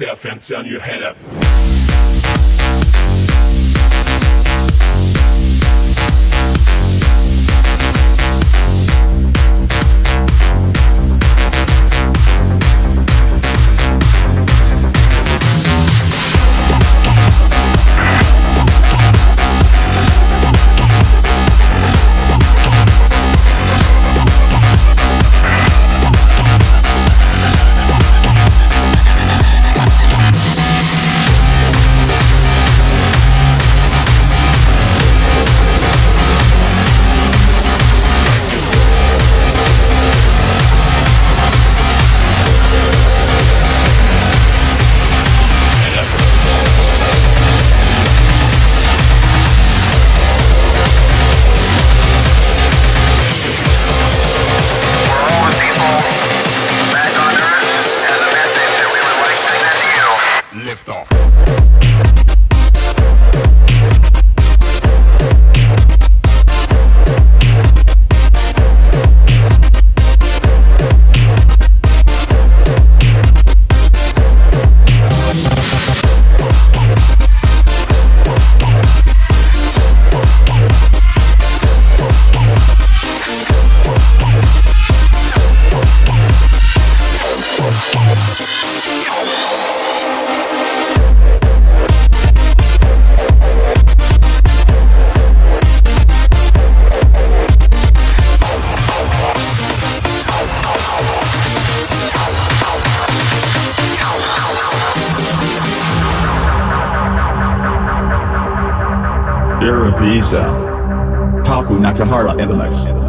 and turn your head up. Nakahara in the mix.